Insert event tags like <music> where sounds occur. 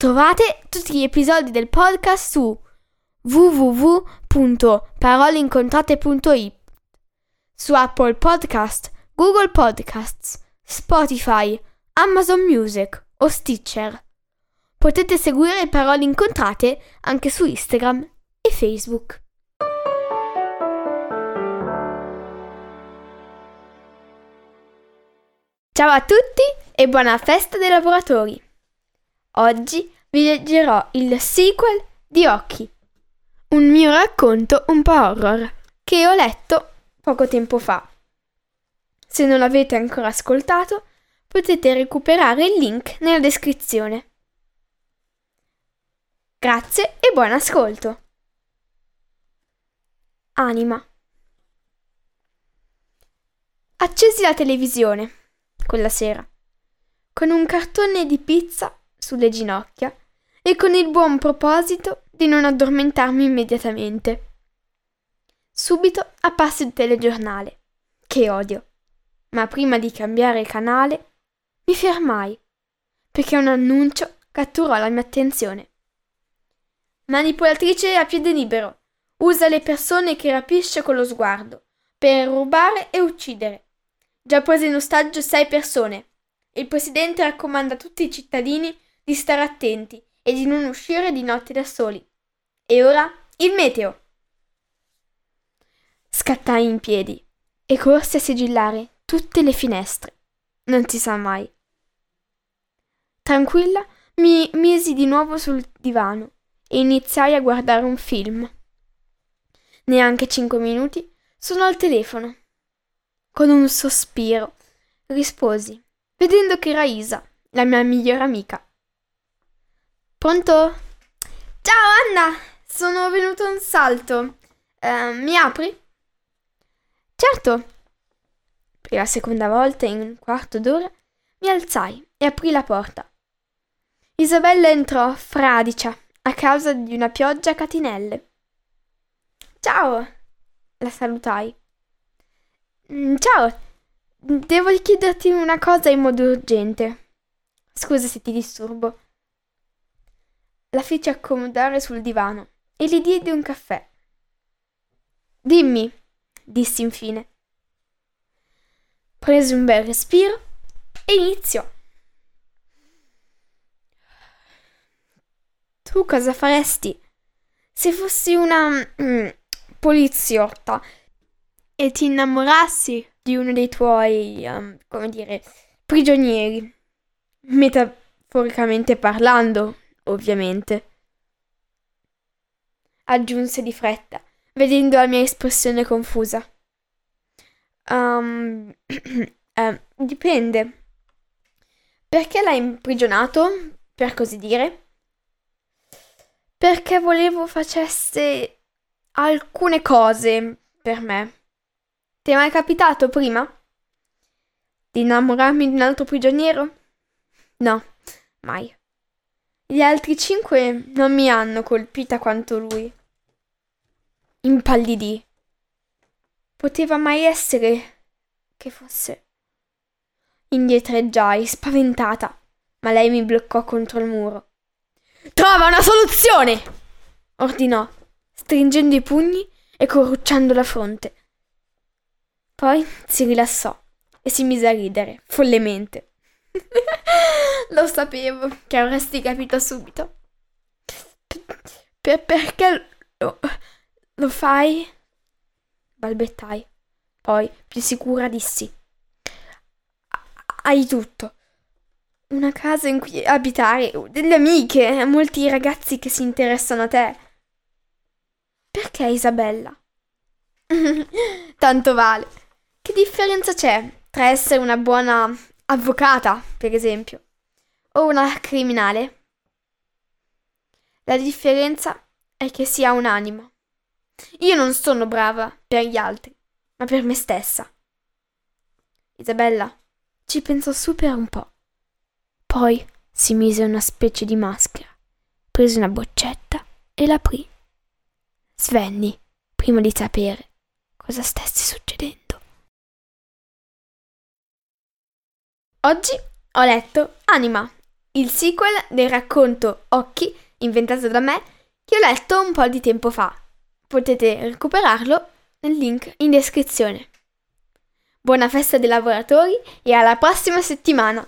Trovate tutti gli episodi del podcast su www.paroleincontrate.it su Apple Podcast, Google Podcasts, Spotify, Amazon Music o Stitcher. Potete seguire Parole Incontrate anche su Instagram e Facebook. Ciao a tutti e buona festa dei lavoratori! Oggi vi leggerò il sequel di Occhi, un mio racconto un po' horror che ho letto poco tempo fa. Se non l'avete ancora ascoltato, potete recuperare il link nella descrizione. Grazie e buon ascolto. Anima. Accesi la televisione quella sera, con un cartone di pizza sulle ginocchia e con il buon proposito di non addormentarmi immediatamente. Subito apparse il telegiornale, che odio, ma prima di cambiare canale mi fermai, perché un annuncio catturò la mia attenzione. Manipolatrice a piede libero, usa le persone che rapisce con lo sguardo, per rubare e uccidere già prese in ostaggio sei persone. Il presidente raccomanda a tutti i cittadini di stare attenti e di non uscire di notte da soli. E ora il meteo. Scattai in piedi e corsi a sigillare tutte le finestre. Non si sa mai. Tranquilla mi misi di nuovo sul divano e iniziai a guardare un film. Neanche cinque minuti sono al telefono con un sospiro, risposi, vedendo che era Isa, la mia migliore amica. Pronto? Ciao Anna, sono venuto un salto. Uh, mi apri? Certo. Per la seconda volta in un quarto d'ora mi alzai e aprì la porta. Isabella entrò fradicia a causa di una pioggia a catinelle. Ciao, la salutai. Mm, ciao, devo chiederti una cosa in modo urgente. Scusa se ti disturbo. La feci accomodare sul divano e gli diedi un caffè. Dimmi, dissi infine. Prese un bel respiro e iniziò. Tu cosa faresti se fossi una mm, poliziotta e ti innamorassi di uno dei tuoi, um, come dire, prigionieri. Metaforicamente parlando, ovviamente. Aggiunse di fretta, vedendo la mia espressione confusa. Um, <clears throat> eh, dipende. Perché l'hai imprigionato, per così dire? Perché volevo facesse alcune cose per me. Ti è mai capitato prima? Di innamorarmi di un altro prigioniero? No, mai. Gli altri cinque non mi hanno colpita quanto lui. Impallidì. Poteva mai essere che fosse. Indietreggiai, spaventata, ma lei mi bloccò contro il muro. Trova una soluzione! ordinò, stringendo i pugni e corrucciando la fronte. Poi si rilassò e si mise a ridere, follemente. <laughs> Lo sapevo che avresti capito subito. Per perché lo, lo fai? balbettai. Poi, più sicura, dissi. Hai tutto. Una casa in cui abitare, delle amiche, molti ragazzi che si interessano a te. Perché Isabella? <laughs> Tanto vale. Che differenza c'è tra essere una buona avvocata, per esempio, o una criminale? La differenza è che si ha un'anima. Io non sono brava per gli altri, ma per me stessa. Isabella ci pensò su per un po'. Poi si mise una specie di maschera, prese una boccetta e l'aprì. Svenni prima di sapere cosa stesse succedendo. Oggi ho letto Anima, il sequel del racconto Occhi, inventato da me, che ho letto un po' di tempo fa. Potete recuperarlo nel link in descrizione. Buona festa dei lavoratori e alla prossima settimana!